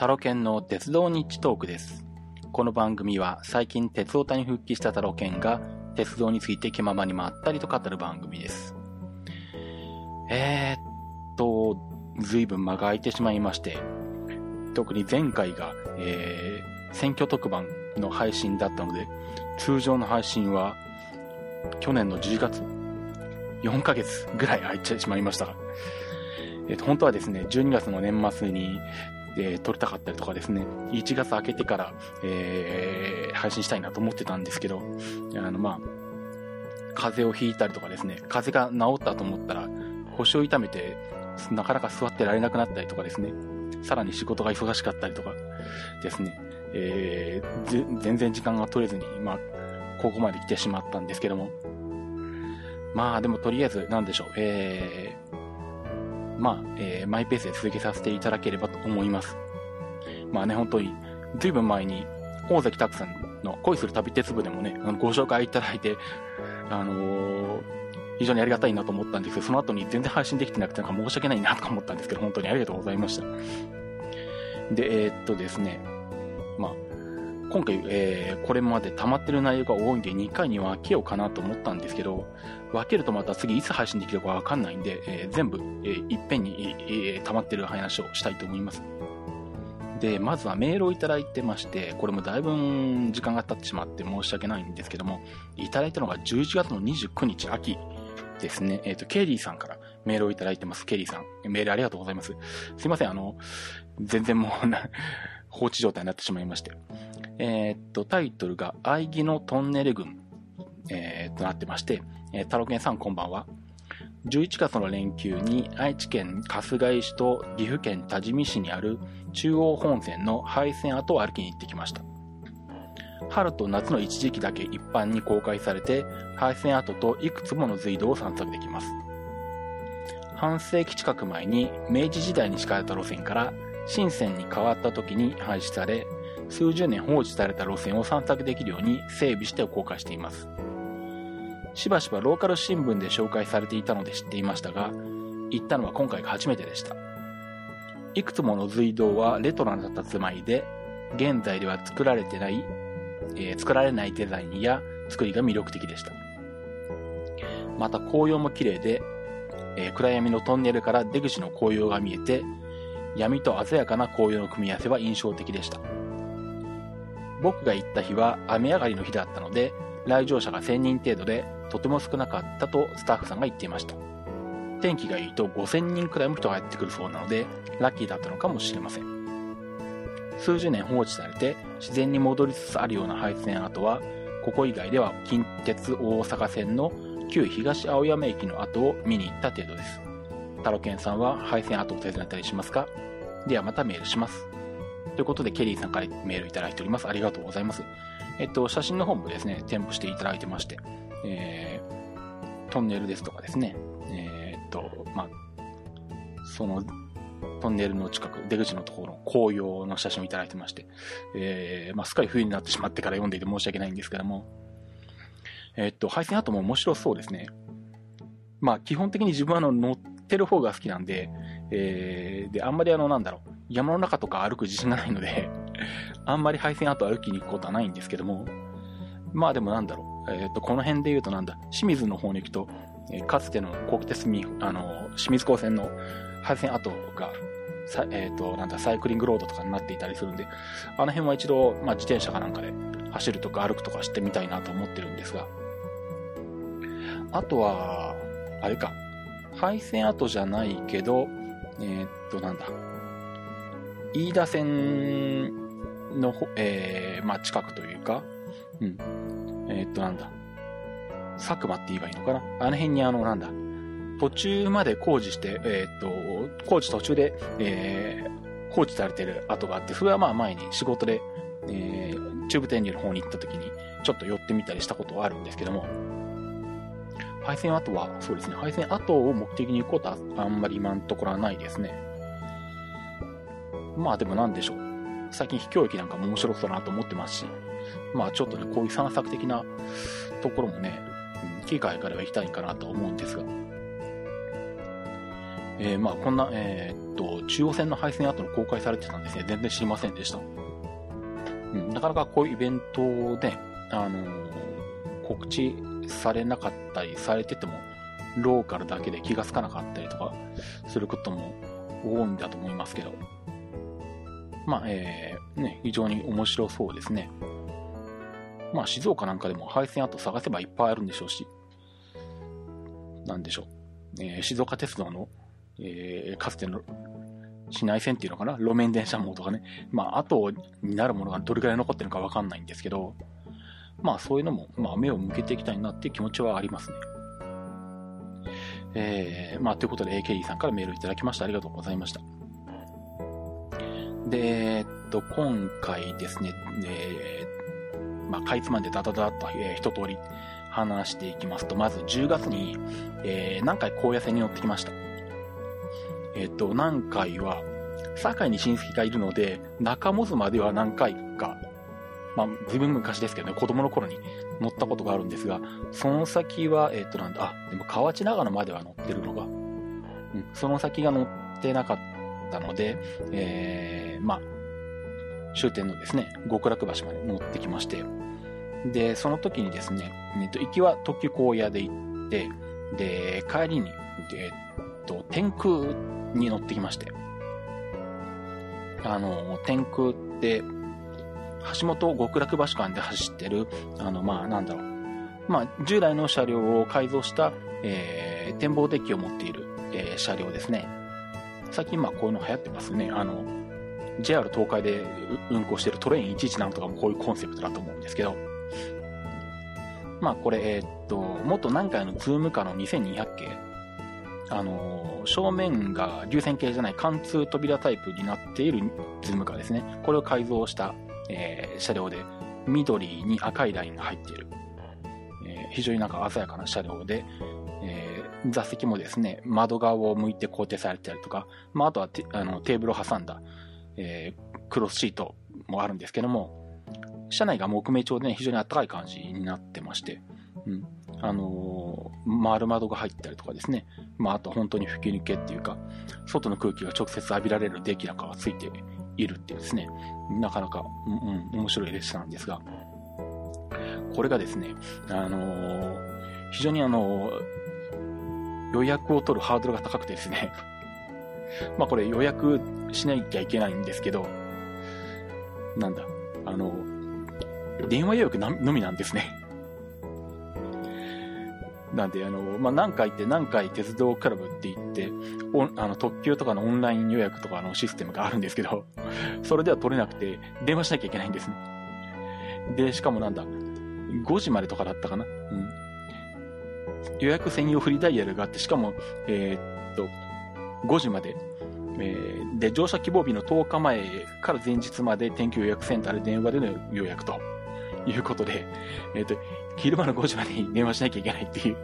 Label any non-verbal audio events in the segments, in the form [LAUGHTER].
タロケンの鉄道日トークです。この番組は最近鉄オタに復帰したタロケンが鉄道について気ままにまったりと語る番組です。えー、っと、ずいぶん間が空いてしまいまして、特に前回が、えー、選挙特番の配信だったので、通常の配信は去年の10月、4ヶ月ぐらい空いてしまいました。えっと、本当はですね、12月の年末に、えー撮りたかったりとかですね、1月明けてから、えー配信したいなと思ってたんですけど、あの、まあ、風邪をひいたりとかですね、風邪が治ったと思ったら、腰を痛めて、なかなか座ってられなくなったりとかですね、さらに仕事が忙しかったりとかですね、えー全然時間が取れずに、まあ、ここまで来てしまったんですけども、まあ、でもとりあえず、なんでしょう、えー、まあ、えーマイペースで続けさせていただければと思います。まあね、本当に、ずいぶん前に、大関拓さんの恋する旅鉄部でもね、あのご紹介いただいて、あのー非常にありがたいなと思ったんですけど、その後に全然配信できてなくて、なんか申し訳ないなと思ったんですけど、本当にありがとうございました。で、えーっとですね、まあ、今回、えーこれまで溜まってる内容が多いんで、2回に分けようかなと思ったんですけど、分けるとまた次いつ配信できるかわかんないんで、えー全部、えーいっぺんに、えー溜まってる話をしたいと思います。で、まずはメールをいただいてまして、これもだいぶ時間が経ってしまって申し訳ないんですけども、いただいたのが11月の29日秋ですね。えっ、と、ケリーさんからメールをいただいてます。ケリーさん。メールありがとうございます。すいません、あの、全然もう、放置状態になってしまいまして。えっと、タイトルが、愛義のトンネル群、えーとなってまして、えー、タロケンさんこんばんは。11月の連休に愛知県春日井市と岐阜県多治見市にある中央本線の廃線跡を歩きに行ってきました。春と夏の一時期だけ一般に公開されて、廃線跡といくつもの隧道を散策できます。半世紀近く前に明治時代に敷かれた路線から新線に変わった時に廃止され、数十年放置された路線を散策できるように整備して公開しています。しばしばローカル新聞で紹介されていたので知っていましたが、行ったのは今回が初めてでした。いくつもの隧道はレトロな佇まいで、現在では作られてない、えー作られないデザインや作りが魅力的でした。また紅葉も綺麗で、えー暗闇のトンネルから出口の紅葉が見えて、闇と鮮やかな紅葉の組み合わせは印象的でした。僕が行った日は雨上がりの日だったので、来場者が1000人程度でとても少なかったとスタッフさんが言っていました。天気がいいと5000人くらいも人がやってくるそうなので、ラッキーだったのかもしれません。数十年放置されて自然に戻りつつあるような廃線跡は、ここ以外では近鉄大阪線の旧東青山駅の跡を見に行った程度です。タロケンさんは廃線跡を訪ねたりしますか？ではまたメールします。ということで、ケリーさんからメールいただいております。ありがとうございます。えっと、写真の方もですね、添付していただいてまして、えー、トンネルですとかですね、えーっと、まあ、その、トンネルの近く、出口のところの紅葉の写真をいただいてまして、えー、まあ、すっかり冬になってしまってから読んでいて申し訳ないんですけども、えっと、配線跡も面白そうですね。まあ、基本的に自分はあの、乗ってる方が好きなんで、えー、で、あんまりあの、なんだろう、山の中とか歩く自信がないので、[LAUGHS] あんまり配線跡歩きに行くことはないんですけども、まあでもなんだろう、えっ、と、この辺で言うとなんだ、清水の方に行くと、えーかつての国鉄み、あの、清水高線の配線跡が、さえっ、と、なんだ、サイクリングロードとかになっていたりするんで、あの辺は一度、まあ自転車かなんかで走るとか歩くとかしてみたいなと思ってるんですが、あとは、あれか、配線跡じゃないけど、えっ、と、なんだ、飯田線の、えー、まあ近くというか、うん。えーっと、なんだ。佐久間って言えばいいのかなあの辺にあの、なんだ。途中まで工事して、えーっと、工事途中で、えー、放置されてる跡があって、それはまあ前に仕事で、えー、中部天竜の方に行った時に、ちょっと寄ってみたりしたことはあるんですけども、配線跡は、そうですね、配線跡を目的に行くことはあんまり今のところはないですね。まあでもなんでしょう。最近秘境駅なんかも面白そうだなと思ってますし、まあちょっとね、こういう散策的なところもね、うん機会があれば行きたいかなと思うんですが。えーまあこんな、えーっと、中央線の配線後の公開されてたんですね。全然知りませんでした。うん、なかなかこういうイベントで、あのー、告知されなかったりされてても、ローカルだけで気がつかなかったりとかすることも多いんだと思いますけど。まあ、えー、ね、非常に面白そうですね。まあ、静岡なんかでも配線跡探せばいっぱいあるんでしょうし、なんでしょう。えー、静岡鉄道の、えー、かつての市内線っていうのかな？路面電車網とかね。まあ、後になるものがどれくらい残ってるのかわかんないんですけど、まあ、そういうのも、まあ、目を向けていきたいなっていう気持ちはありますね。えー、まあ、ということで、ケリーさんからメールいただきました。ありがとうございました。で、えっと、今回ですね、えー、まあ、かいつまんでダダダッと、えー、一通り話していきますと、まず10月に、えー、何回高野線に乗ってきました。えっと、何回は、堺に親戚がいるので、中モズまでは何回か、まあ、ずいぶん昔ですけどね、子供の頃に乗ったことがあるんですが、その先は、えっと、なんだ、あ、でも河内長野までは乗ってるのが、うん、その先が乗ってなかったので、えー、まあ、終点のですね、極楽橋まで乗ってきまして、で、その時にですね、えっと、行きは特急荒野で行って、で、帰りに、えっと、天空に乗ってきまして、あの、天空って、橋本極楽橋間で走ってる、あの、まあ、なんだろう。まあ、従来の車両を改造した、えー、展望デッキを持っている、えー、車両ですね。最近、まあ、こういうの流行ってますね。あの、JR 東海で運行してるトレイン11なんとかもこういうコンセプトだと思うんですけど、まあこれ、えー、っと、元南海のズームカーの2200系、あの、正面が流線形じゃない貫通扉タイプになっているズームカーですね。これを改造した、えー、車両で、緑に赤いラインが入っている。えー、非常になんか鮮やかな車両で、えー、座席もですね、窓側を向いて固定されてたりとか、まあ、あとはテあのテーブルを挟んだ、え、クロスシートもあるんですけども、車内が木目調でね、非常に暖かい感じになってまして、うん。あのー、丸窓が入ったりとかですね。まあ、あと本当に吹き抜けっていうか、外の空気が直接浴びられるデッキなんかがついているっていうですね、なかなか、うん、面白い列車なんですが、これがですね、あのー、非常にあのー、予約を取るハードルが高くてですね、[LAUGHS] まあこれ予約しなきゃいけないんですけど、なんだ、あの、電話予約のみなんですね。なんで、あの、まあ、何回って何回鉄道クラブって言って、あの、特急とかのオンライン予約とかのシステムがあるんですけど、[LAUGHS] それでは取れなくて、電話しなきゃいけないんですね。で、しかもなんだ、5時までとかだったかな？うん。予約専用フリーダイヤルがあって、しかも、えー、っと、5時まで。えー、で、乗車希望日の10日前から前日まで天気予約センターで電話での予約と。いうことで、えっ、と、昼間の5時までに電話しなきゃいけないっていう。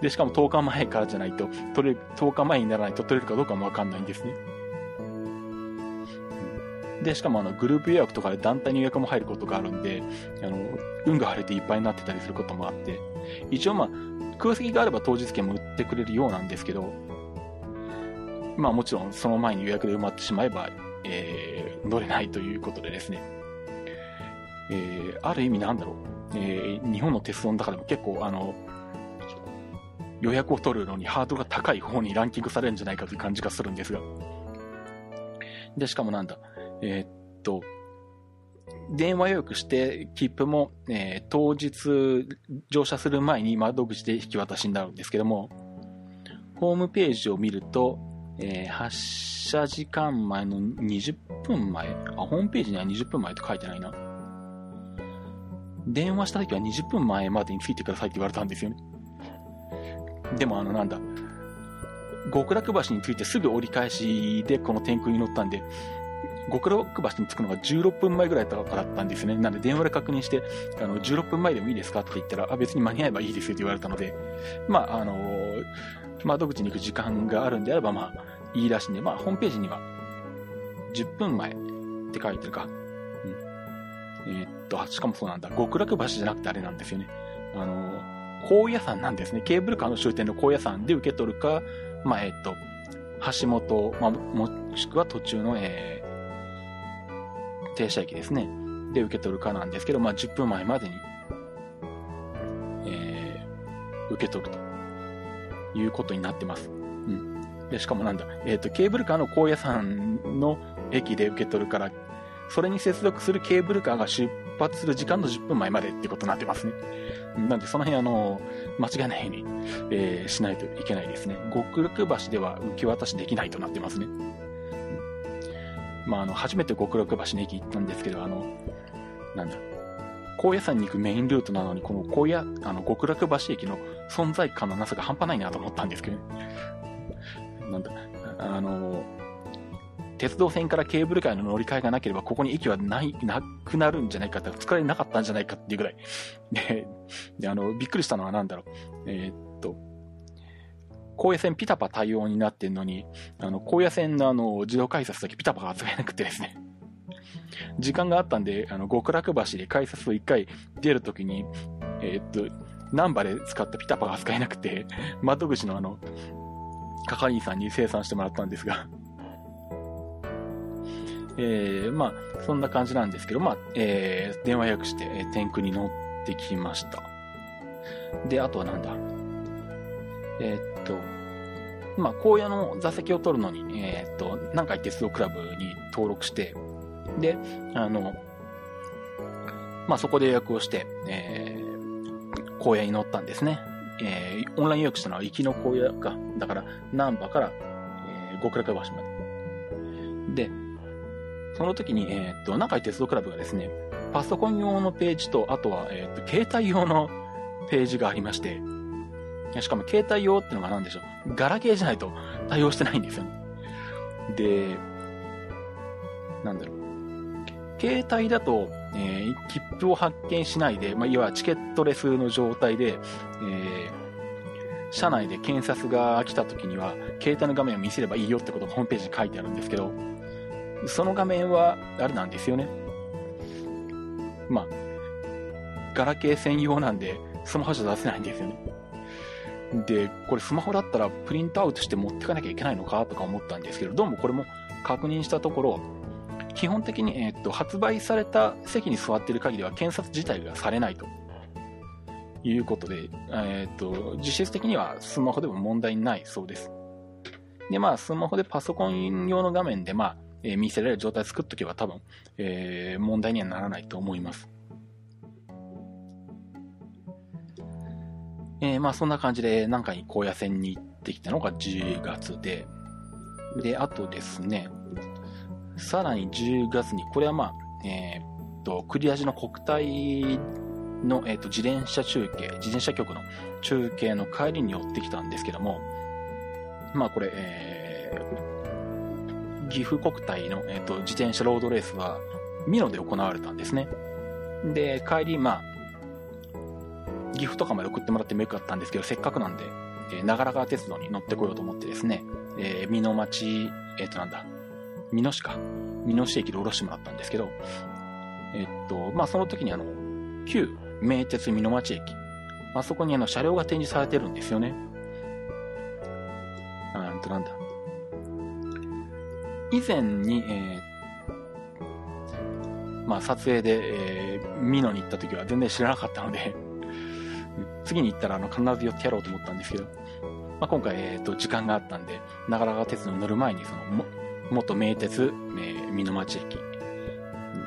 で、しかも10日前からじゃないと、取れ、10日前にならないと取れるかどうかもわかんないんですね。で、しかもあの、グループ予約とかで団体の予約も入ることがあるんで、あの、運が晴れていっぱいになってたりすることもあって、一応まあ、空席があれば当日券も売ってくれるようなんですけど、まあもちろんその前に予約で埋まってしまえば、えー、乗れないということでですね。えー、ある意味なんだろう、えー、日本の鉄道の中でも結構あの、予約を取るのにハードルが高い方にランキングされるんじゃないかという感じがするんですが。で、しかもなんだ、えー、っと、電話予約して、切符も、えー、当日乗車する前に窓口で引き渡しになるんですけども、ホームページを見ると、えー、発車時間前の20分前あ、ホームページには20分前って書いてないな。電話した時は20分前までに着いてくださいって言われたんですよね。でもあのなんだ、極楽橋に着いてすぐ折り返しでこの天空に乗ったんで、極楽橋に着くのが16分前ぐらいだったんですね。なんで電話で確認して、あの、16分前でもいいですかって言ったら、あ、別に間に合えばいいですよって言われたので、まあ、あのー、窓口に行く時間があるんであれば、まあ、いいらしいんで、まあ、ホームページには、10分前って書いてるか。えー、っと、しかもそうなんだ。極楽橋じゃなくてあれなんですよね。あの、高野山なんですね。ケーブルカーの終点の高野山で受け取るか、まあ、えっと、橋本、まあ、もしくは途中の、えー、停車駅ですね。で受け取るかなんですけど、まあ、10分前までに、えー、受け取るということになってます。うん。で、しかもなんだ、えっ、と、ケーブルカーの高野山の駅で受け取るから、それに接続するケーブルカーが出発する時間の10分前までってことになってますね。なんで、その辺、あの、間違いないように、えー、しないといけないですね。極楽橋では受け渡しできないとなってますね。まあ、あの、初めて極楽橋の駅行ったんですけど、あの、なんだ、高野山に行くメインルートなのに、この高野、あの、極楽橋駅の存在感のなさが半端ないなと思ったんですけど、ね、なんだ、あの、鉄道線からケーブルカーの乗り換えがなければ、ここに駅はない、なくなるんじゃないかって、使えなかったんじゃないかっていうぐらい。で、であの、びっくりしたのは何だろう。えー、っと、高野線ピタパ対応になってんのに、あの、高野線のあの、自動改札だけピタパが扱えなくてですね。時間があったんで、あの、極楽橋で改札を一回出るときに、えー、っと、ナンバで使ったピタパが使えなくて、窓口のあの、係員さんに生産してもらったんですが、えー、まあ、そんな感じなんですけど、まあ、えー、電話予約して、えー、天空に乗ってきました。で、あとはなんだ？えー、っと、まあ、荒野の座席を取るのに、えー、っと、南海鉄道クラブに登録して、で、あの、まあ、そこで予約をして、えー、荒野に乗ったんですね。えー、オンライン予約したのは行きの荒野か。だから、南波から、えー、極楽橋まで。で、その時に、えー、っと、南海鉄道クラブがですね、パソコン用のページと、あとは、えー、っと、携帯用のページがありまして、しかも携帯用ってのが何でしょう。ガラケーじゃないと対応してないんですよ。で、なんだろう。携帯だと、えー、切符を発見しないで、まあ、いわゆるチケットレスの状態で、えー、車内で検察が来た時には、携帯の画面を見せればいいよってことがホームページに書いてあるんですけど、その画面は、あれなんですよね。まあ、ガラケー専用なんで、スマホじゃ出せないんですよね。で、これスマホだったらプリントアウトして持ってかなきゃいけないのかとか思ったんですけど、どうもこれも確認したところ、基本的に、えー、っと、発売された席に座っている限りは検察自体がされないということで、えー、っと、実質的にはスマホでも問題ないそうです。で、まあ、スマホでパソコン用の画面で、まあ、え見せられる状態を作っとけば多分、えー、問題にはならないと思います。えー、まあそんな感じで何回高野線に行ってきたのが10月で、で、あとですね、さらに10月に、これはまあ、えー、っと、クリア時の国体の、えー、っと、自転車中継、自転車局の中継の帰りに寄ってきたんですけども、まあこれ、えー、岐阜国体の、えーと、自転車ロードレースは、美濃で行われたんですね。で、帰り、まあ、岐阜とかまで送ってもらってもよかったんですけど、せっかくなんで、えー、長良川鉄道に乗ってこようと思ってですね、えー、美濃町、えっ、ー、となんだ、美濃市か、美濃市駅で降ろしてもらったんですけど、えっ、と、まあその時にあの、旧名鉄美濃町駅、あそこにあの車両が展示されてるんですよね。あんとなんだ、以前に、えー、まあ、撮影で、えー、ミノに行った時は全然知らなかったので [LAUGHS] 次に行ったらあの必ず寄ってやろうと思ったんですけど、まあ、今回、えーと、時間があったんで、長良川鉄道に乗る前に、その、も元名鉄、えー、美濃町駅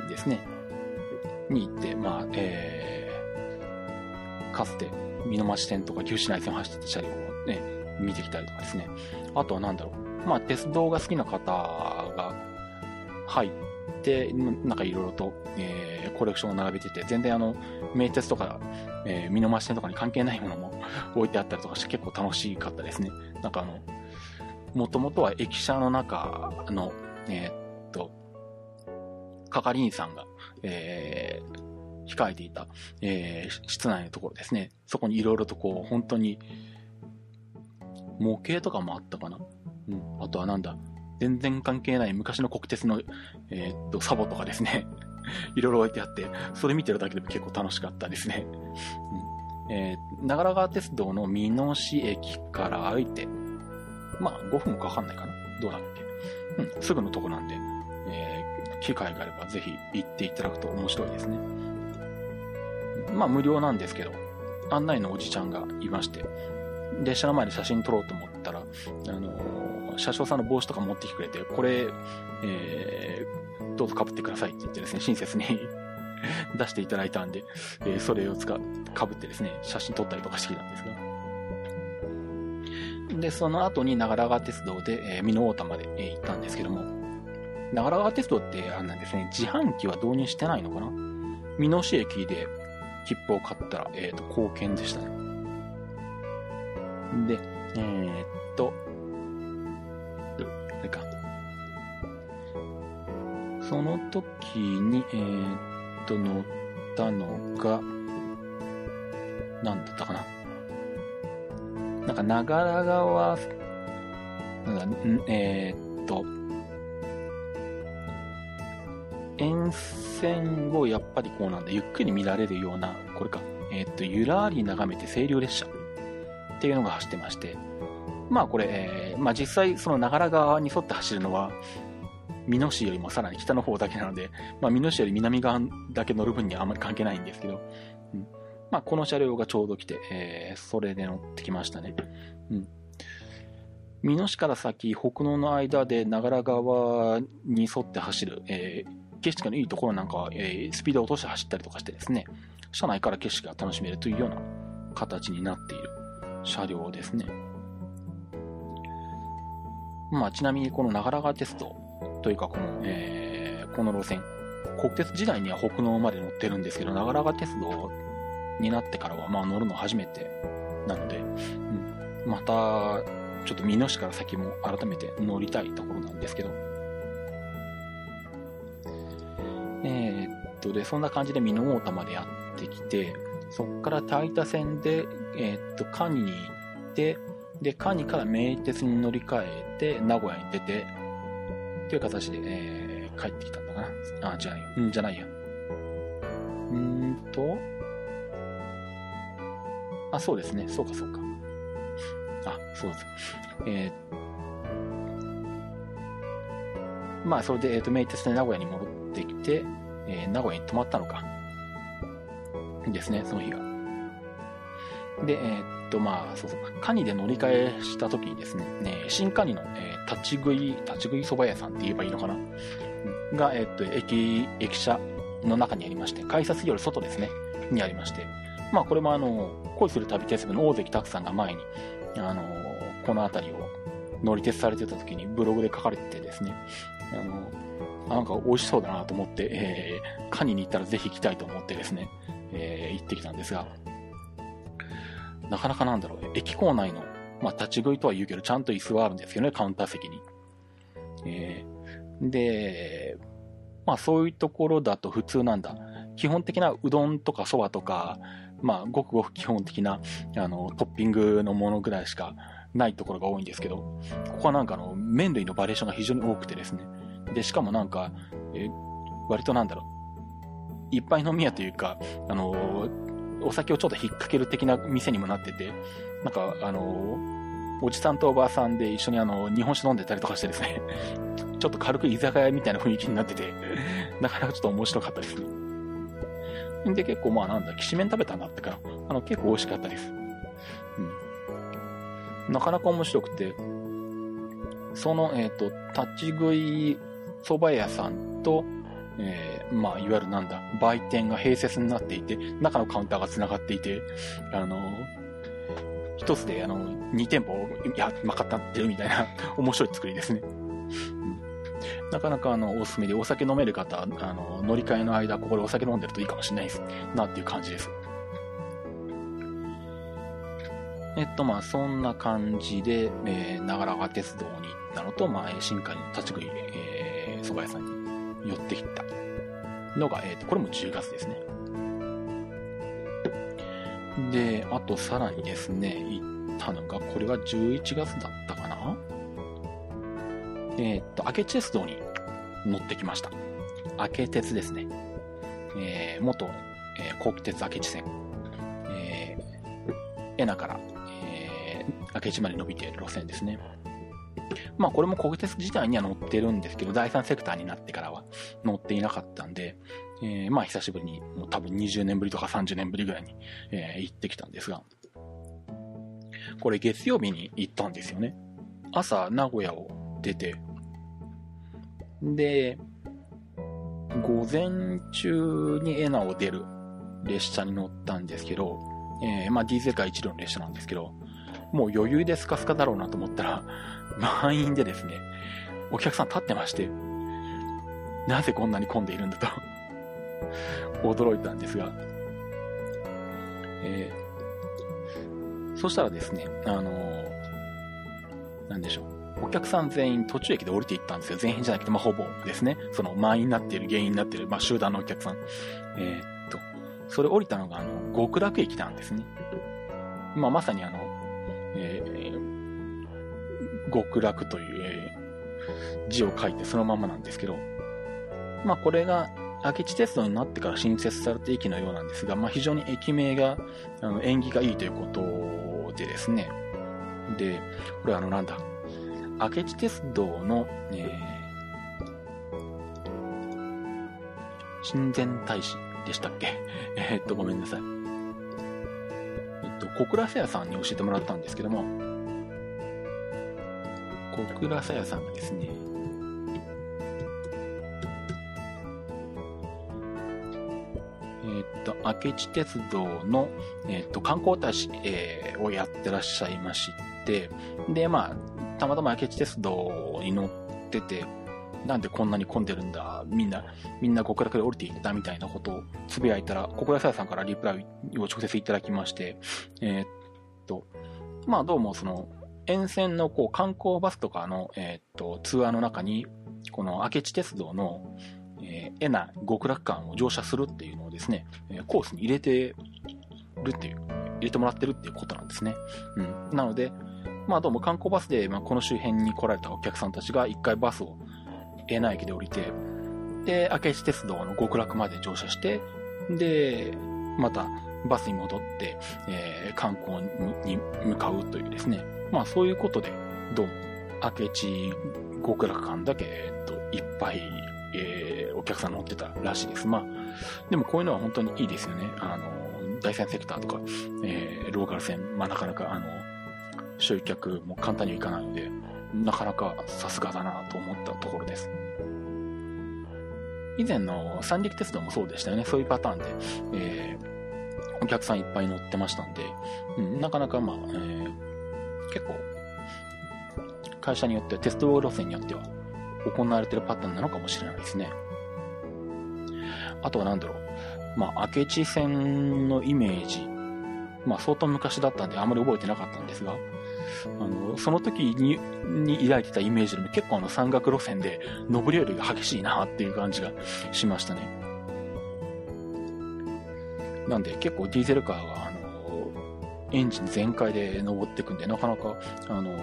ですね、に行って、まあ、えー、かつて、美濃町線とか九州内線を走ってた車両をね、見てきたりとかですね。あとは何だろう。まあ、鉄道が好きな方が入って、なんかいろいろと、えー、コレクションを並べてて、全然あの、名鉄とか、えー、見逃し線とかに関係ないものも [LAUGHS] 置いてあったりとかして結構楽しかったですね。なんかあの、もともとは駅舎の中の、えー、っと、係員さんが、えー、控えていた、えー、室内のところですね。そこにいろいろとこう、本当に、模型とかもあったかな。あとはなんだ、全然関係ない昔の国鉄の、えー、っと、サボとかですね。[LAUGHS] いろいろ置いてあって、それ見てるだけでも結構楽しかったですね。うんえー、長良川鉄道の美濃市駅から歩いて、まあ、5分かかんないかな。どうだっけ。うん、すぐのとこなんで、えー、機会があればぜひ行っていただくと面白いですね。まあ、無料なんですけど、案内のおじちゃんがいまして、列車の前で写真撮ろうと思ったら、あのー、車掌さんの帽子とか持ってきてくれて、これ、えー、どうぞ被ってくださいって言ってですね、親切に [LAUGHS] 出していただいたんで、えー、それを使う、被ってですね、写真撮ったりとかしてきたんですが。で、その後に長良川鉄道で、えー、美濃太田まで、えー、行ったんですけども、長良川鉄道ってあんなんですね、自販機は導入してないのかな？美濃市駅で切符を買ったら、えっ、ー、と、貢献でしたね。で、えー、っと、その時に、えー、っと、乗ったのが、なんだったかな。なんか、長良川、なんだ、えー、っと、沿線をやっぱりこうなんだ、ゆっくり見られるような、これか、えー、っと、ゆらり眺めて清流列車っていうのが走ってまして、まあこれ、えー、まあ実際その長良川に沿って走るのは、美濃市よりもさらに北の方だけなので、まあ美濃市より南側だけ乗る分にはあんまり関係ないんですけど、うん、まあこの車両がちょうど来て、えー、それで乗ってきましたね。うん。美濃市から先、北濃の間で長良川に沿って走る、えー、景色のいいところなんかは、えー、スピードを落として走ったりとかしてですね、車内から景色が楽しめるというような形になっている車両ですね。まあ、ちなみにこの長良川鉄道というかこの、えー、この路線、国鉄時代には北濃まで乗ってるんですけど、長良川鉄道になってからはまあ乗るの初めてなので、うん、また、ちょっと美濃市から先も改めて乗りたいところなんですけど、えー、っと、で、そんな感じで美濃太田までやってきて、そっから大田線で、えー、っと、カニに行って、で、カニから名鉄に乗り換えて、名古屋に出て、という形で、えー、帰ってきたんだな。あ、じゃない、うん、じゃないや。うーんと、あ、そうですね。そうか、そうか。あ、そうです。えー、まあ、それで、えっ、ー、と、名鉄で名古屋に戻ってきて、えー、名古屋に泊まったのか。ですね、その日が。で、えー、っと、まあ、そうそう、カニで乗り換えした時にですね、ね新カニの、えー、立ち食い、立ち食い蕎麦屋さんって言えばいいのかな？が、え、っと、駅、駅舎の中にありまして、改札より外ですね、にありまして、まあ、これもあの、恋する旅鉄部の大関拓さんが前に、あの、この辺りを乗り鉄されてた時にブログで書かれててですね、あの、なんか美味しそうだなと思って、えー、カニに行ったらぜひ行きたいと思ってですね、えー、行ってきたんですが、なかなかなんだろうね、駅構内の、まあ、立ち食いとは言うけど、ちゃんと椅子はあるんですよね、カウンター席に。えー、で、まあ、そういうところだと普通なんだ。基本的なうどんとかそばとか、まあ、ごくごく基本的な、あの、トッピングのものぐらいしかないところが多いんですけど、ここはなんかあの、麺類のバリエーションが非常に多くてですね。で、しかもなんか、え割となんだろう、いっぱい飲み屋というか、あのお酒をちょっと引っ掛ける的な店にもなってて、なんか、あのおじさんとおばあさんで一緒にあの、日本酒飲んでたりとかしてですね、[LAUGHS] ちょっと軽く居酒屋みたいな雰囲気になってて、[LAUGHS] なかなかちょっと面白かったですね。で、結構まあなんだ、きしめん食べたんだってから、あの、結構美味しかったです。うん。なかなか面白くて、その、えっ、ー、と、立ち食い蕎麦屋さんと、えー、まあ、いわゆるなんだ、売店が併設になっていて、中のカウンターが繋がっていて、あの、一つで、あの、2店舗、いや、まかったってるみたいな、[LAUGHS] 面白い作りですね。なかなか、あの、おすすめで、お酒飲める方、あの、乗り換えの間、ここでお酒飲んでるといいかもしれないです。なっていう感じです。えっと、まあ、そんな感じで、えー、長良川鉄道に行ったのと、まあ、新海の立ち食い、えー、蕎麦屋さんに寄ってきたのが、えっ、ー、と、これも10月ですね。で、あとさらにですね、行ったのが、これは11月だったかなえっ、ー、と、明智鉄道に乗ってきました。明智鉄ですね。えー、元、えー、国鉄明智線。えー、エナからえ、明智まで伸びている路線ですね。まあこれも国鉄自体には乗ってるんですけど、第三セクターになってからは乗っていなかったんで、えー、まあ久しぶりに、もう多分20年ぶりとか30年ぶりぐらいに、えー、行ってきたんですが、これ月曜日に行ったんですよね。朝名古屋を出て、で、午前中にエナを出る列車に乗ったんですけど、えー、まあディーゼルカ一両の列車なんですけど、もう余裕でスカスカだろうなと思ったら、満員でですね、お客さん立ってまして、なぜこんなに混んでいるんだと驚いたんですが、えー、そしたらですね、あのー、なんでしょう。お客さん全員途中駅で降りていったんですよ。全員じゃなくて、まあ、ほぼですね。その満員になっている、原因になっている、まあ、集団のお客さん。えー、っと、それ降りたのが、あの、極楽駅なんですね。まあ、まさにあの、えー、極楽という、字を書いてそのままなんですけど、まあこれが明智鉄道になってから新設された駅のようなんですが、まあ非常に駅名が、あの、縁起がいいということでですね、で、これあのなんだ、明智鉄道の、えー、親善大使でしたっけ？[LAUGHS] え、っと、ごめんなさい。えっと、小倉さやさんに教えてもらったんですけども、小倉さやさんがですね、えっと、明智鉄道の、えっと、観光大使、えー、をやってらっしゃいまして、で、まあ、たまたま明智鉄道に乗ってて、なんでこんなに混んでるんだ、みんな、みんな極楽で降りていったみたいなことをつぶやいたら、小倉さやさんからリプライを直接いただきまして、えー、っと、まあどうもその、沿線のこう観光バスとかの、えー、っと、ツアーの中に、この明智鉄道の、えー、エナ極楽館を乗車するっていうのをですね、コースに入れてるっていう、入れてもらってるっていうことなんですね。うん。なので、まあどうも観光バスで、まあ、この周辺に来られたお客さんたちが一回バスを江南駅で降りて、で、明智鉄道の極楽まで乗車して、で、またバスに戻って、えー、観光に向かうというですね。まあそういうことで、どうも、明智極楽館だけ、えっと、いっぱい、えー、お客さん乗ってたらしいです。まあ、でもこういうのは本当にいいですよね。あの、第三セクターとか、えー、ローカル線、まあなかなか、あの、集客も簡単にはいかないので、なかなかさすがだなと思ったところです。以前の三陸鉄道もそうでしたよね。そういうパターンで、えー、お客さんいっぱい乗ってましたんで、うん、なかなかまあ、えー、結構、会社によっては、鉄道路線によっては、行われてるパターンなのかもしれないですね。あとは何だろう。まあ、明智線のイメージ。まあ、相当昔だったんであまり覚えてなかったんですが、あの、その時に、に抱いてたイメージでも結構あの山岳路線で上り下りが激しいなっていう感じがしましたね。なんで結構ディーゼルカーが、エンジン全開で登っていくんで、なかなか、あの、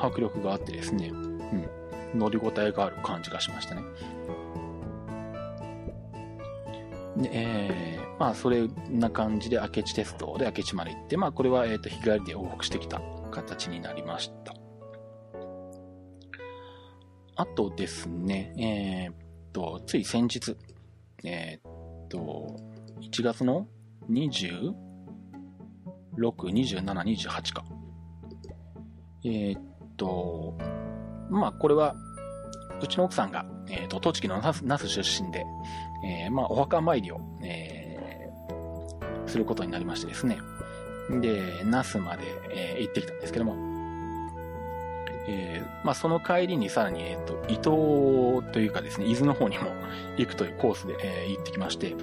迫力があってですね、うん、乗り応えがある感じがしましたね。で、えー、まあ、それな感じで明智鉄道で明智まで行って、まあ、これは、えっ、ー、と、日帰りで往復してきた形になりました。あとですね、えー、っと、つい先日、えー、っと、1月の6、27、28か。えー、っと、まあ、これは、うちの奥さんが、えっと、栃木の那須出身で、えー、まあ、お墓参りを、えー、することになりましてですね。で、那須まで、えー、行ってきたんですけども、えー、まあ、その帰りにさらに、えっ、と、伊東というかですね、伊豆の方にも [LAUGHS] 行くというコースで、えー、行ってきまして、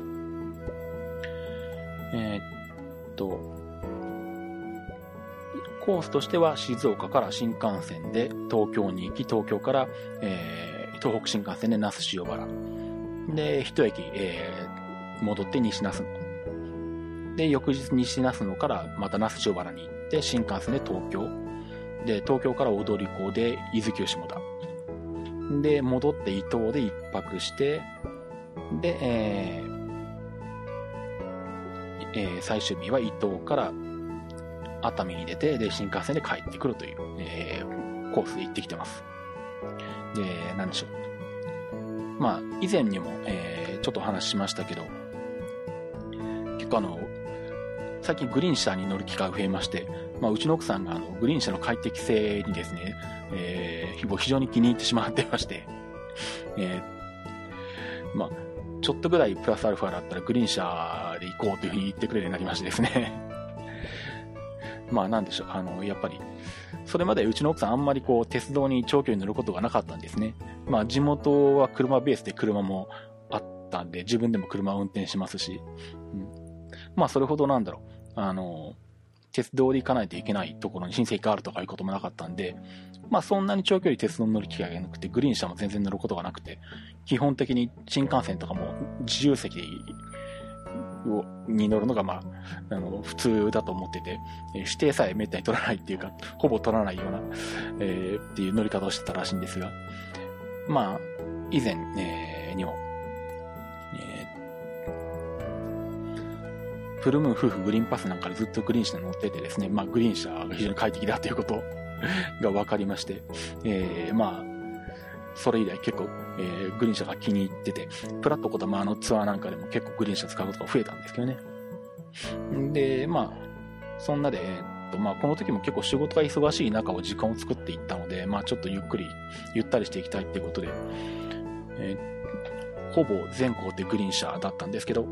えっと、コースとしては静岡から新幹線で東京に行き、東京から、えー、東北新幹線で那須塩原。で、一駅、えー、戻って西那須で、翌日西那須野からまた那須塩原に行って、新幹線で東京。で、東京から踊り子で伊豆急下田。で、戻って伊東で一泊して、で、えーえー、最終日は伊東から熱海に出て、で、新幹線で帰ってくるという、えー、コースで行ってきてます。で、なんでしょう。まあ、以前にも、えー、ちょっとお話ししましたけど、結構あの、最近グリーン車に乗る機会が増えまして、まあ、うちの奥さんがあのグリーン車の快適性にですね、えー、非常に気に入ってしまってまして、[LAUGHS] えー、まあ、ちょっとぐらいプラスアルファだったらグリーン車で行こうというふうに言ってくれるようになりましてですね。まあなんでしょう、あの、やっぱり、それまでうちの奥さんあんまりこう鉄道に長距離乗ることがなかったんですね。まあ地元は車ベースで車もあったんで、自分でも車を運転しますし、うん、まあそれほどなんだろう、あの、鉄道で行かないといけないところに親戚があるとかいうこともなかったんで、まあそんなに長距離鉄道に乗る機会がなくて、グリーン車も全然乗ることがなくて、基本的に新幹線とかも自由席でをに乗るのがまあ、あの、普通だと思ってて、え指定さえめったに取らないっていうか、ほぼ取らないような、えー、っていう乗り方をしてたらしいんですが、まあ、以前、えー、にも、フルムーン夫婦グリーンパスなんかでずっとグリーン車に乗っててですね、まあグリーン車が非常に快適だということが分かりまして、えー、まあ、それ以来結構、えー、グリーン車が気に入ってて、プラットコタマのツアーなんかでも結構グリーン車使うことが増えたんですけどね。で、まあ、そんなで、えー、っと、まあこの時も結構仕事が忙しい中を時間を作っていったので、まあちょっとゆっくり、ゆったりしていきたいっていうことで、えー、ほぼ全校でグリーン車だったんですけど、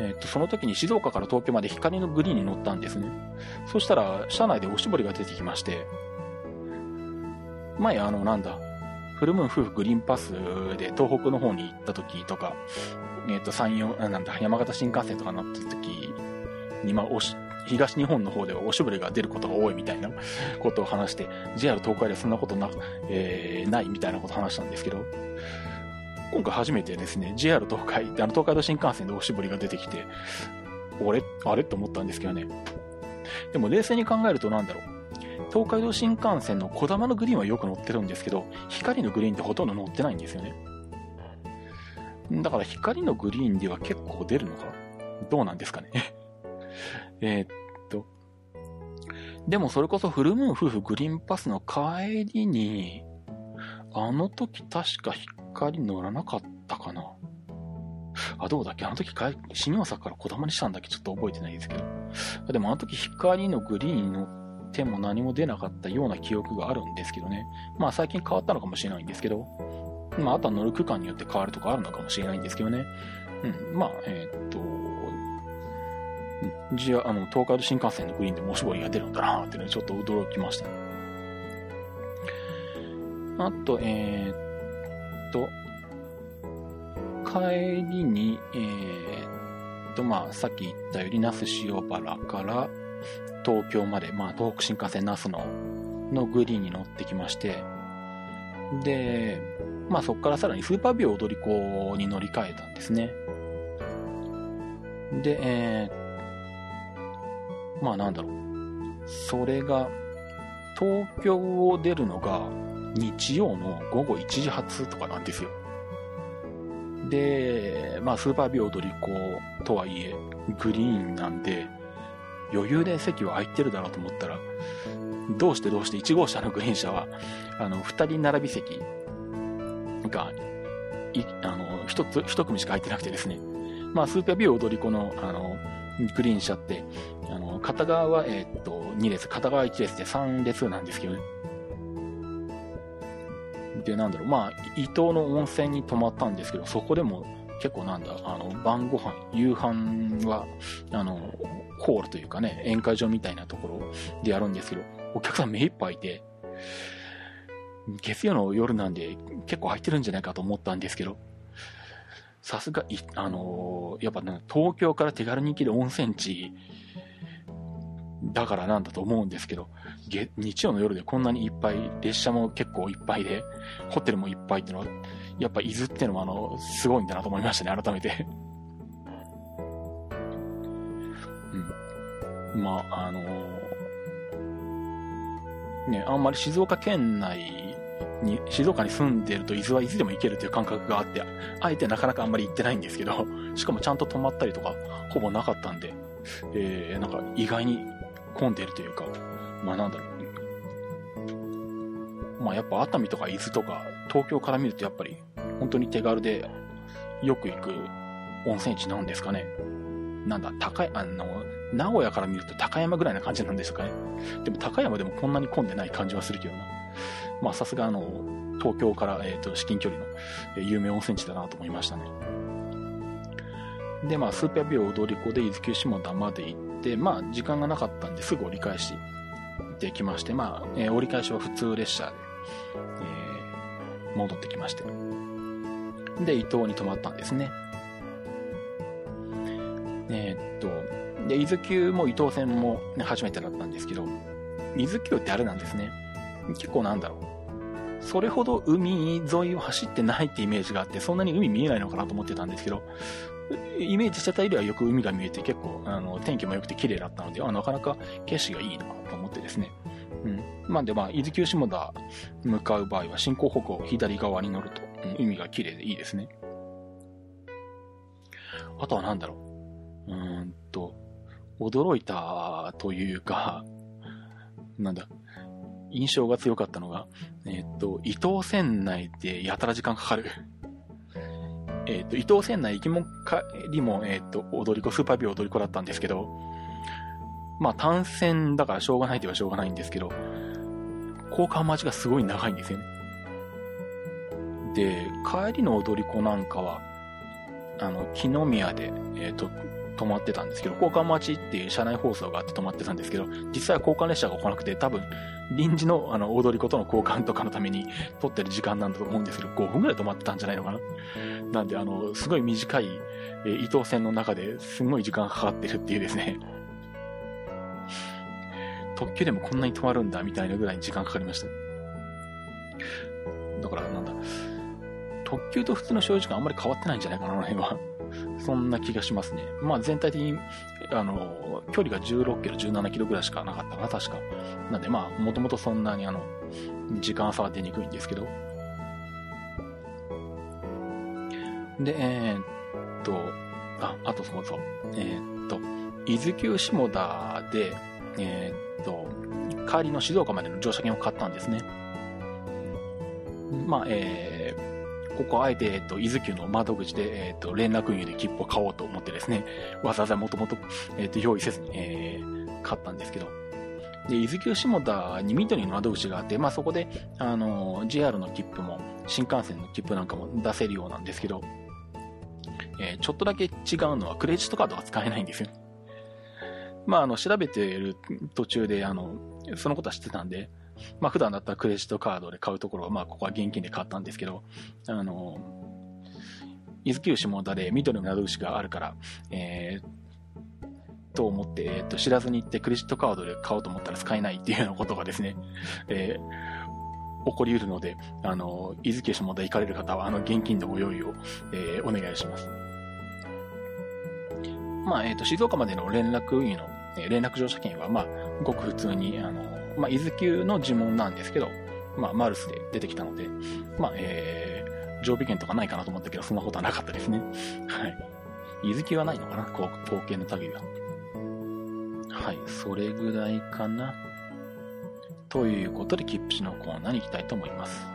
えっ、と、その時に静岡から東京まで光のグリーンに乗ったんですね。そしたら、車内でおしぼりが出てきまして、前あの、なんだ、フルムーン夫婦グリーンパスで東北の方に行った時とか、えっ、と、山陽、なんだ、山形新幹線とか乗った時に、まあ、おし、東日本の方ではおしぼりが出ることが多いみたいなことを話して、JR 東海ではそんなことな、えー、ないみたいなことを話したんですけど、今回初めてですね、JR 東海、あの東海道新幹線でおしぼりが出てきて、俺、あれ？と思ったんですけどね。でも冷静に考えるとなんだろう。東海道新幹線の小玉のグリーンはよく乗ってるんですけど、光のグリーンってほとんど乗ってないんですよね。だから光のグリーンでは結構出るのかどうなんですかね [LAUGHS] えっと。でもそれこそフルムーン夫婦グリーンパスの帰りに、あの時確か光乗らなかったかな。あ、どうだっけ？あの時、新大阪から小玉にしたんだっけ？ちょっと覚えてないですけど。でもあの時光のグリーンに乗っても何も出なかったような記憶があるんですけどね。まあ最近変わったのかもしれないんですけど。まああとは乗る区間によって変わるとかあるのかもしれないんですけどね。うん。まあ、えー、っと、じゃあ、あの、東海道新幹線のグリーンでもしぼりが出るんだなっていうのにちょっと驚きましたね。あと、えー、と、帰りに、えー、と、まあ、さっき言ったより、那須塩原から東京まで、まあ、東北新幹線那須の、のグリーンに乗ってきまして、で、まあ、そこからさらにスーパービュー踊り子に乗り換えたんですね。で、えー、まあ、なんだろう。それが、東京を出るのが、日曜の午後1時発とかなんですよ。で、まあ、スーパービオ踊り子とはいえ、グリーンなんで、余裕で席は空いてるだろうと思ったら、どうしてどうして1号車のグリーン車は、あの、2人並び席が、い、あの、一つ、一組しか空いてなくてですね。まあ、スーパービオ踊り子の、あの、グリーン車って、あの、片側は、えー、っと、2列、片側1列で3列なんですけどね。で、なんだろう、まあ、伊東の温泉に泊まったんですけど、そこでも結構なんだ、あの、晩ご飯、夕飯は、あの、ホールというかね、宴会場みたいなところでやるんですけど、お客さん目いっぱいいて、月曜の夜なんで結構空いてるんじゃないかと思ったんですけど、さすが、あのー、やっぱね、東京から手軽に行ける温泉地だからなんだと思うんですけど、日曜の夜でこんなにいっぱい、列車も結構いっぱいで、ホテルもいっぱいってのは、やっぱ伊豆ってのもあの、すごいんだなと思いましたね、改めてうん。まあ、あのー、ね、あんまり静岡県内に、静岡に住んでると伊豆は伊豆でも行けるという感覚があって、あえてなかなかあんまり行ってないんですけど、しかもちゃんと泊まったりとか、ほぼなかったんで、えー、なんか意外に混んでるというか、まあなんだろう。まあやっぱ熱海とか伊豆とか東京から見るとやっぱり本当に手軽でよく行く温泉地なんですかね。なんだ、高い、あの、名古屋から見ると高山ぐらいな感じなんですかね。でも高山でもこんなに混んでない感じはするけどな。まあさすがあの、東京から、えっ、ー、と、至近距離の、え有名温泉地だなと思いましたね。で、まあ、スーパービュー踊り子で伊豆急下田まで行って、まあ、時間がなかったんですぐ折り返しできまして、まあ、えー、折り返しは普通列車で、えー、戻ってきまして。で、伊東に泊まったんですね。えー、っと、で、伊豆急も伊東線も、ね、初めてだったんですけど、伊豆急ってあれなんですね。結構なんだろう。それほど海沿いを走ってないってイメージがあって、そんなに海見えないのかなと思ってたんですけど、イメージしてたよりはよく海が見えて結構、あの、天気も良くて綺麗だったので、あ、なかなか景色がいいなと思ってですね。うん。まあで、まあ、伊豆急下田向かう場合は進行方向左側に乗ると、海が綺麗でいいですね。あとはなんだろう。うーんと、驚いたというか、なんだ、印象が強かったのが、えっ、と、伊東線内でやたら時間かかる。えっ、と、伊東線内行きも帰りも、えっ、と、踊り子、スーパービュー踊り子だったんですけど、まあ単線だからしょうがないとはしょうがないんですけど、交換待ちがすごい長いんですよね。で、帰りの踊り子なんかは、あの、木の宮で、えっ、ー、と、止まってたんですけど、交換待ちっていう車内放送があって止まってたんですけど、実際は交換列車が来なくて、多分、臨時のあの踊り子との交換とかのために撮ってる時間なんだと思うんですけど、5分くらい止まってたんじゃないのかな。なんで、あの、すごい短い、えー、伊東線の中ですごい時間かかってるっていうですね。特急でもこんなに止まるんだみたいなぐらいに時間かかりました。だから、なんだ、特急と普通の所要時間あんまり変わってないんじゃないかな、あの辺は。[LAUGHS] そんな気がしますね。まあ全体的に、あの、距離が16キロ、17キロぐらいしかなかったかな、確か。なんでまあ、もともとそんなにあの、時間差は出にくいんですけど。で、えー、っと、あ、あとそうそう。えー、っと、伊豆急下田で、えー、っと、帰りの静岡までの乗車券を買ったんですね。まあ、えー、ここあえて、えっと、伊豆急の窓口で、えっと、連絡入で切符を買おうと思ってですね、わざわざもともと、えっと、用意せずに、えー、買ったんですけど、で、伊豆急下田に緑の窓口があって、まあそこで、あの、JR の切符も、新幹線の切符なんかも出せるようなんですけど、えー、ちょっとだけ違うのはクレジットカードは使えないんですよ。まあ、あの、調べてる途中で、あの、そのことは知ってたんで、まあ、普段だったらクレジットカードで買うところは、まあ、ここは現金で買ったんですけど、あの、伊豆急下田で緑の窓口があるから、えー、と思って、えっ、ー、と、知らずに行ってクレジットカードで買おうと思ったら使えないっていうようなことがですね、えー、起こり得るので、あの、伊豆急下田行かれる方は、あの、現金のご用意を、えー、お願いします。まあ、えっ、ー、と、静岡までの連絡員の、え連絡乗車券は、まあ、ごく普通に、あの、まあ、伊豆急の呪文なんですけど、まあ、マルスで出てきたので、まあ、えー、常備券とかないかなと思ったけど、そんなことはなかったですね。はい。伊豆急はないのかな？後継の類は。はい、それぐらいかな。ということで、切符紙のコーナーに行きたいと思います。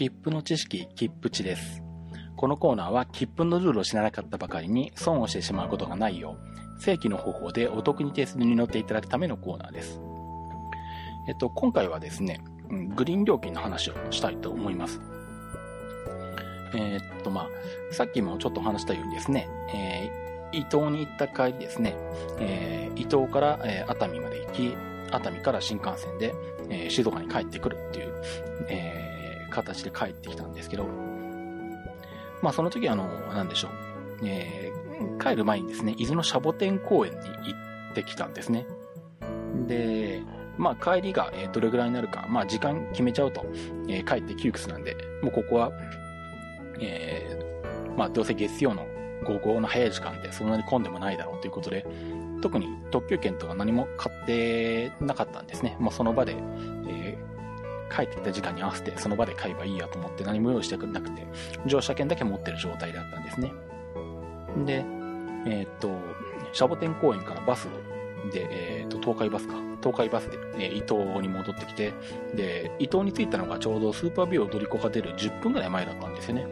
切符の知識、切符値です。このコーナーは切符のルールを知らなかったばかりに損をしてしまうことがないよう、正規の方法でお得に手数に乗っていただくためのコーナーです。えっと、今回はですね、グリーン料金の話をしたいと思います。えー、っと、まあ、さっきもちょっと話したようにですね、えー、伊東に行った帰りですね、えー、伊東から、え、熱海まで行き、熱海から新幹線で、え、静岡に帰ってくるっていう、え形で帰ってきたんですけど、まあその時あの、なんでしょう。えー、帰る前にですね、伊豆のシャボテン公園に行ってきたんですね。で、まあ帰りがどれぐらいになるか、まあ時間決めちゃうと、えー、帰って窮屈なんで、もうここは、えー、まあどうせ月曜の午後の早い時間でそんなに混んでもないだろうということで、特に特急券とか何も買ってなかったんですね。もうその場で、え、帰ってきた時間に合わせてその場で買えばいいやと思って何も用意してなくて、乗車券だけ持ってる状態だったんですね。で、えー、っと、シャボテン公園からバスで、えー、っと、東海バスか。東海バスで、えー、伊東に戻ってきて、で、伊東に着いたのがちょうどスーパービュー踊り子が出る10分ぐらい前だったんですよね。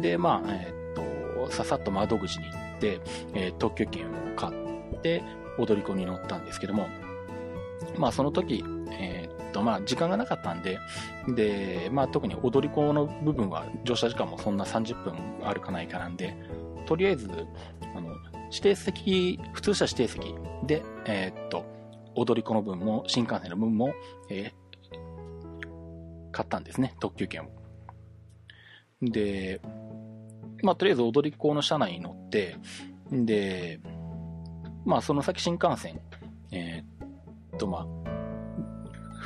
で、まあ、えー、っと、ささっと窓口に行って、え、特急券を買って、踊り子に乗ったんですけども、まあ、その時、えー、と、まあ、時間がなかったんで、で、まあ、特に踊り子の部分は乗車時間もそんな30分あるかないかなんで、とりあえず、あの、指定席、普通車指定席で、えー、っと、踊り子の分も、新幹線の分も、えー、買ったんですね、特急券を。で、まあ、とりあえず踊り子の車内に乗って、で、まあ、その先新幹線、えー、っと、まあ、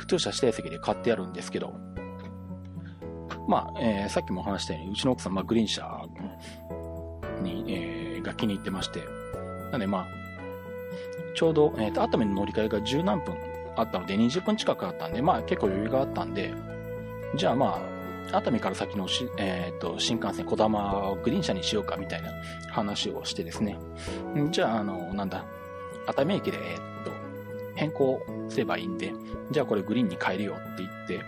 普通車指定席で買ってあるんですけど、まあ、えー、さっきも話したように、うちの奥さん、まあ、グリーン車に、えー、が気に入ってまして、なんでまあ、ちょうど、えっ、ー、と、熱海の乗り換えが十何分あったので、20分近くあったんで、まあ結構余裕があったんで、じゃあまあ、熱海から先のし、えっ、ー、と、新幹線、小玉をグリーン車にしようかみたいな話をしてですね。じゃあ、あの、なんだ、熱海駅で、え、ー、変更すればいいんで、じゃあこれグリーンに変えるよって言って、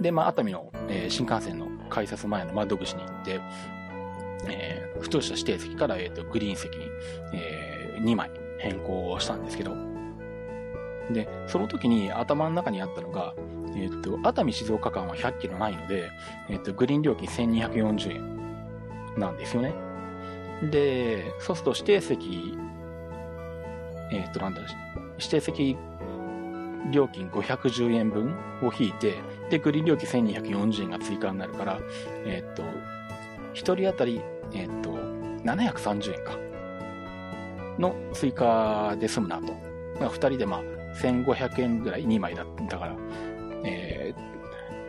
で、まあ、熱海の、えー、新幹線の改札前の窓口に行って、えー、普通車指定席から、えーと、グリーン席に、えー、2枚変更したんですけど、で、その時に頭の中にあったのが、えっ、ー、と、熱海静岡間は100キロないので、えっ、ー、と、グリーン料金1240円なんですよね。で、そうすると指定席、えっ、ー、と、なんだろう、指定席料金510円分を引いて、で、グリーン料金1240円が追加になるから、えっ、と、1人当たりえっ、と、730円か。の追加で済むなと。まあ、2人でまあ、1500円ぐらい2枚だったから、え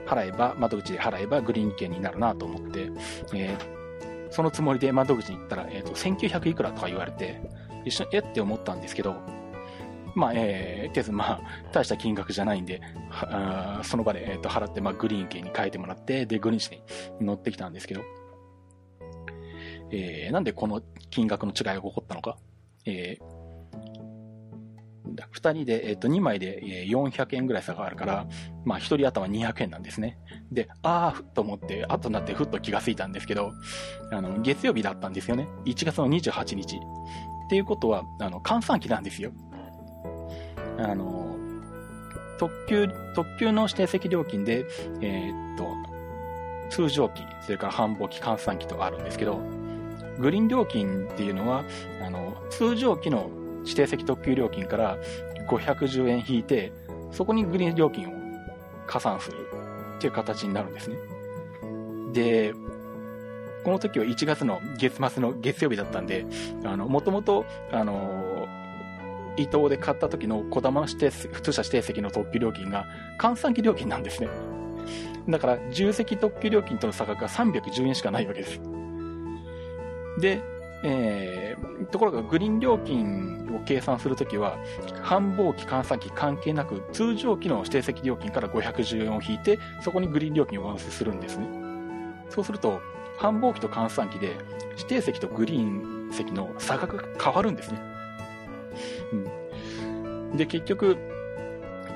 ー、払えば、窓口で払えばグリーン券になるなと思って、えー、そのつもりで窓口に行ったら、えっ、ー、と、1900いくらとか言われて、一緒に、えって思ったんですけど、まあ、えー、とりあえずまあ、大した金額じゃないんで、あその場で、えー、と払って、まあ、グリーン券に変えてもらって、で、グリーン車に乗ってきたんですけど、えー、なんでこの金額の違いが起こったのか？えー、2人で、えっ、ー、と、2枚で400円ぐらい差があるから、まあ、1人頭200円なんですね。で、あーと思って、後になってふっと気がついたんですけど、あの、月曜日だったんですよね。1月の28日。っていうことは、あの、換算期なんですよ。あの、特急、特急の指定席料金で、えー、っと、通常期、それから繁忙期、換算期とあるんですけど、グリーン料金っていうのは、あの、通常機の指定席特急料金から510円引いて、そこにグリーン料金を加算するっていう形になるんですね。で、この時は1月の月末の月曜日だったんで、あの、もともと、あの、伊東で買った時の小玉の指定、普通車指定席の特急料金が換算機料金なんですね。だから、重席特急料金との差額が310円しかないわけです。で、えー、ところがグリーン料金を計算するときは、繁忙期、換算期関係なく、通常期の指定席料金から510円を引いて、そこにグリーン料金を上乗せするんですね。そうすると、繁忙期と換算期で、指定席とグリーン席の差額が変わるんですね。うん。で、結局、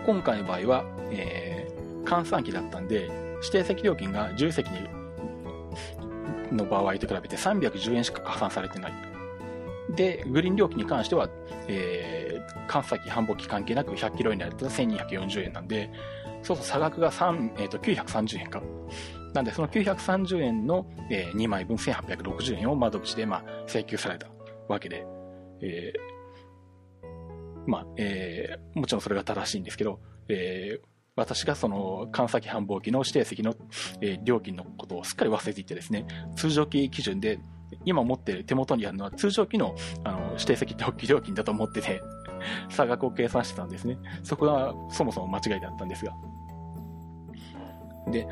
今回の場合は、えー、換算期だったんで、指定席料金が10席にの場合と比べて310円しか加算されてない。で、グリーン料金に関しては、えー、関西機繁忙期関係なく100キロ以内だったら1240円なんで、そうそう差額が3、えーと、930円か。なんで、その930円の、えー、2枚分1860円を窓口で、まあ、請求されたわけで、え、まあ、えー、もちろんそれが正しいんですけど、えー、私がその、関西繁忙期の指定席の、えー、料金のことをすっかり忘れていてですね、通常期基準で、今持ってる手元にあるのは通常期のあの指定席特急料金だと思ってて、[LAUGHS] 差額を計算してたんですね。そこがそもそも間違いだったんですが。で、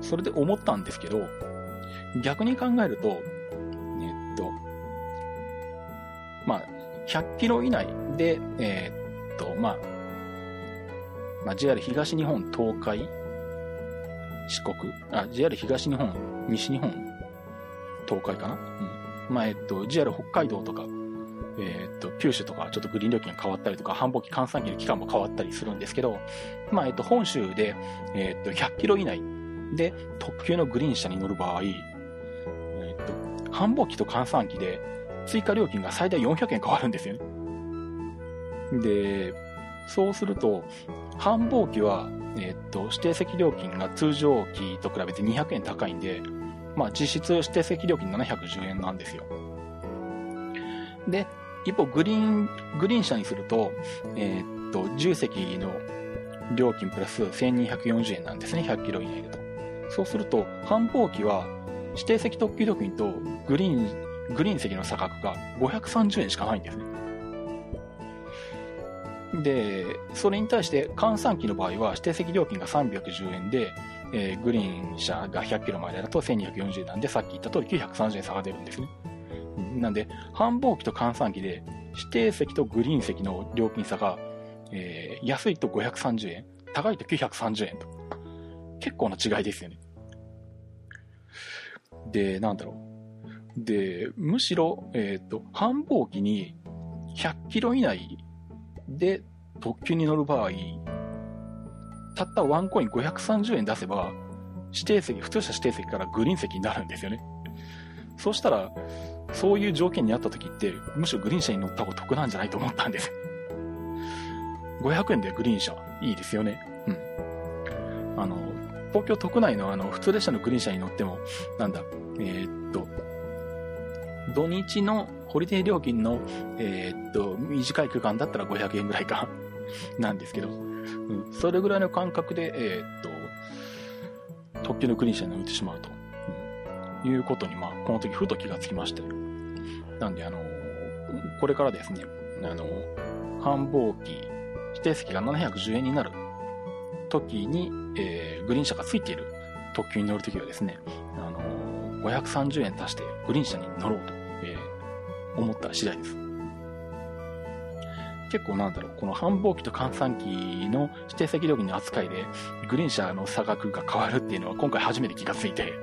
それで思ったんですけど、逆に考えると、えっと、まあ、100キロ以内で、えー、っと、まあ、まあ、JR 東日本、東海、四国、あ、JR 東日本、西日本、東海かな？うん。まあ、えっと、JR 北海道とか、えー、っと、九州とかちょっとグリーン料金が変わったりとか、繁忙期換算期の期間も変わったりするんですけど、まあ、えっと、本州で、えー、っと、100キロ以内で特急のグリーン車に乗る場合、えー、っと、繁忙期と換算期で追加料金が最大400円変わるんですよね。で、そうすると、繁忙期は、えっと、指定席料金が通常期と比べて200円高いんで、まあ、実質指定席料金710円なんですよ。で、一方、グリーン、グリーン車にすると、えー、っと、重席の料金プラス1240円なんですね、100キロ以内だと。そうすると、繁忙期は、指定席特急料金とグリーン、グリーン席の差額が530円しかないんですね。で、それに対して換算期の場合は指定席料金が310円で、えー、グリーン車が100キロまでだと1240円なんで、さっき言った通り930円差が出るんですね。なんで、繁忙期と換算期で、指定席とグリーン席の料金差が、えー、安いと530円、高いと930円と。結構な違いですよね。で、なんだろう。で、むしろ、えっ、ー、と、繁忙期に100キロ以内で特急に乗る場合、たったワンコイン530円出せば、指定席、普通車指定席からグリーン席になるんですよね。そうしたら、そういう条件にあった時って、むしろグリーン車に乗った方が得なんじゃないと思ったんです。500円でグリーン車、いいですよね。うん。あの、東京都内のあの、普通列車のグリーン車に乗っても、なんだ、えー、っと、土日のホリデー料金の、えー、っと、短い区間だったら500円ぐらいか、[LAUGHS] なんですけど、うん、それぐらいの感覚で、えー、っと、特急のグリーン車に乗ってしまうと、うん、いうことに、まあ、この時ふと気がつきまして。なんで、あの、これからですね、あの、繁忙期、指定席が710円になる。時に、えー、グリーン車がついている特急に乗るときはですね、あのー、530円足してグリーン車に乗ろうと、えー、思った次第です。結構なんだろう、この繁忙期と換算期の指定席料金の扱いで、グリーン車の差額が変わるっていうのは今回初めて気がついて、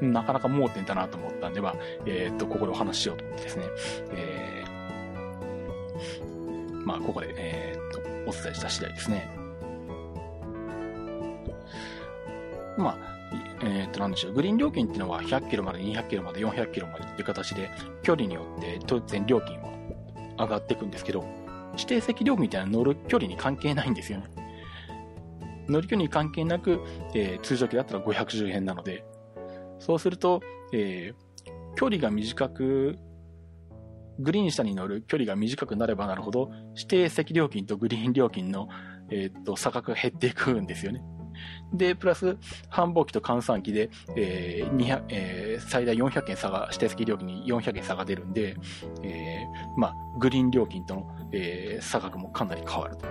なかなか盲点だなと思ったんでは、えー、っと、ここでお話ししようと思ってですね、えー、まあ、ここで、えー、っと、お伝えした次第ですね。まあ、えー、っと、なんでしょう。グリーン料金っていうのは100キロまで、200キロまで、400キロまでっていう形で、距離によって当然料金は上がっていくんですけど、指定席料金みたいな乗る距離に関係ないんですよね。乗り距離に関係なく、えー、通常機だったら510円なので、そうすると、えー、距離が短く、グリーン下に乗る距離が短くなればなるほど、指定席料金とグリーン料金の、えー、っと、差額が減っていくんですよね。で、プラス、繁忙期と換算期で、えー200えー、最大400円差が、指定席料金に400円差が出るんで、えー、まあ、グリーン料金との、えー、差額もかなり変わると。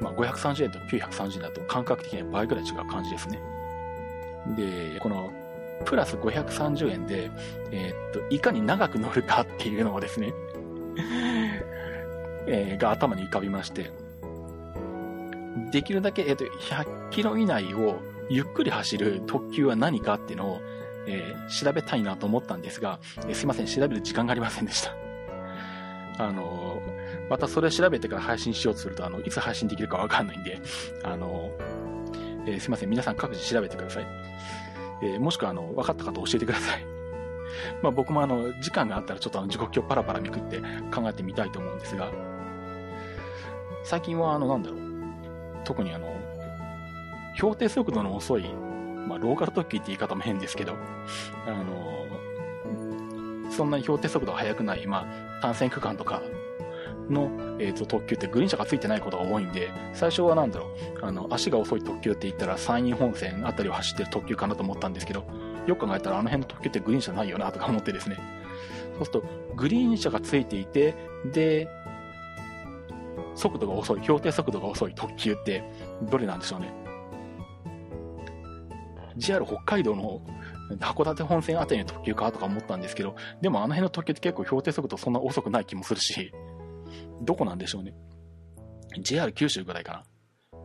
まあ、530円と930円だと感覚的には倍ぐらい違う感じですね。で、この、プラス530円で、えー、っと、いかに長く乗るかっていうのをですね [LAUGHS] えー、が頭に浮かびまして、できるだけ、えっ、と、100キロ以内をゆっくり走る特急は何かっていうのを、えー、調べたいなと思ったんですが、えー、すいません、調べる時間がありませんでした。[LAUGHS] あのー、またそれ調べてから配信しようとすると、あの、いつ配信できるかわかんないんで、あのえー、すいません、皆さん各自調べてください。えもしくは、あの、分かった方教えてください。[LAUGHS] まあ僕もあの、時間があったらちょっとあの、時刻表パラパラめくって考えてみたいと思うんですが、最近はあの、なんだろう、特にあの、標定速度の遅い、まあ、ローカル特急って言い方も変ですけど、あの、そんなに標定速度が速くない、まあ、単線区間とかの、えーと、特急ってグリーン車がついてないことが多いんで、最初はなんだろう、あの、足が遅い特急って言ったら山陰本線あたりを走ってる特急かなと思ったんですけど、よく考えたらあの辺の特急ってグリーン車ないよなとか思ってですね。そうすると、グリーン車がついていて、で、速度が遅い、標定速度が遅い特急ってどれなんでしょうね。JR 北海道の函館本線あたりの特急かとか思ったんですけど、でもあの辺の特急って結構標定速度そんな遅くない気もするし、どこなんでしょうね。JR 九州ぐらいかな。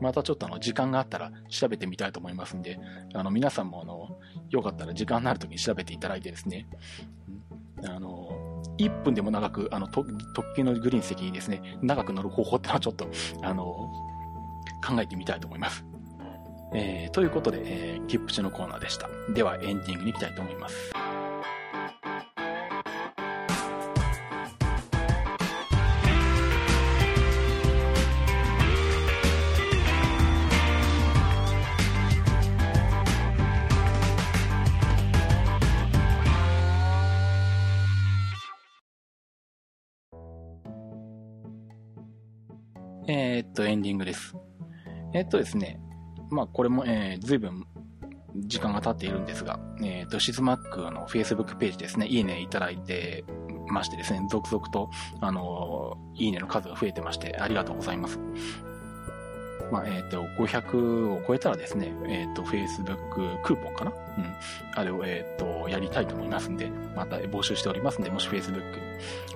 またちょっとあの、時間があったら調べてみたいと思いますんで、あの、皆さんもあの、よかったら時間のある時に調べていただいてですね、あの、1分でも長く、あの、特急のグリーン席にですね、長く乗る方法ってのはちょっと、あの、考えてみたいと思います。えー、ということで、えー、切符中のコーナーでした。では、エンディングに行きたいと思います。と、エンディングです。え、っとですね、まあ、これも、えー、随分時間が経っているんですが、えっ、と、シズマックの Facebook ページですね、いいねいただいてましてですね、続々と、あのいいねの数が増えてまして、ありがとうございます。まあ、えっ、ー、と、500を超えたらですね、えっ、ー、と、Facebook クーポンかな？うん。あれを、えっ、ー、と、やりたいと思いますんで、また募集しておりますんで、もし Facebook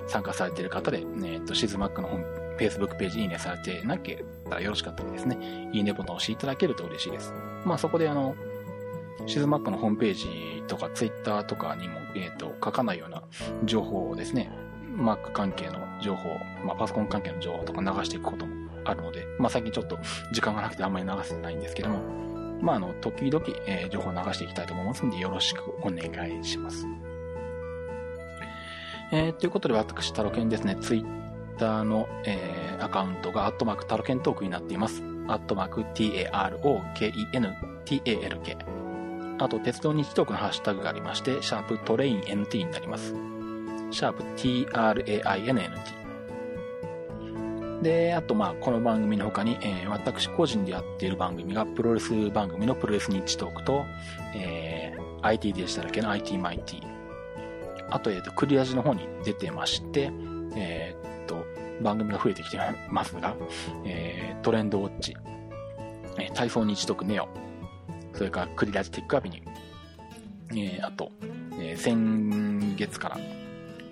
参加されている方で、えっ、と、シズマックの本 Facebook ページいいねされてなけたらよろしかったらですね、いいねボタンを押していただけると嬉しいです。まあそこであの、シズマックのホームページとか Twitter とかにも、えっ、ー、と、書かないような情報をですね、Mac 関係の情報、まあパソコン関係の情報とか流していくこともあるので、まあ最近ちょっと時間がなくてあんまり流せてないんですけども、まああの、時々、えー、情報を流していきたいと思いますので、よろしくお願いします。えー、ということで私、タロケンですね、Twitter ーの、えー、アカウントが、アットマークタロケントークになっています。アットマーク TAROKENTALK。あと、鉄道日トークのハッシュタグがありまして、シャープトレイン NT になります。シャープ TRAINNT。で、あと、まあ、この番組の他に、えー、私個人でやっている番組が、プロレス番組のプロレスニッチトークと、えー、IT デジタル系の IT マイティ。あと、えっ、ー、と、クリアジの方に出てまして、え、番組が増えてきてますが、えー、トレンドウォッチ、えー、体操日読ネオ、それからクリラジティックアビニュー、えー、あと、えー、先月から、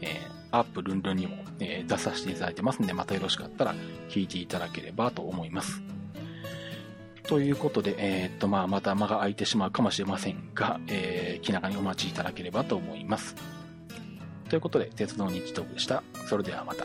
えー、アップルンルンにも、えー、出させていただいてますんで、またよろしかったら聞いていただければと思います。ということで、えー、っと、まあ、また間が空いてしまうかもしれませんが、えー、気長にお待ちいただければと思います。ということで、鉄道日読でした。それではまた。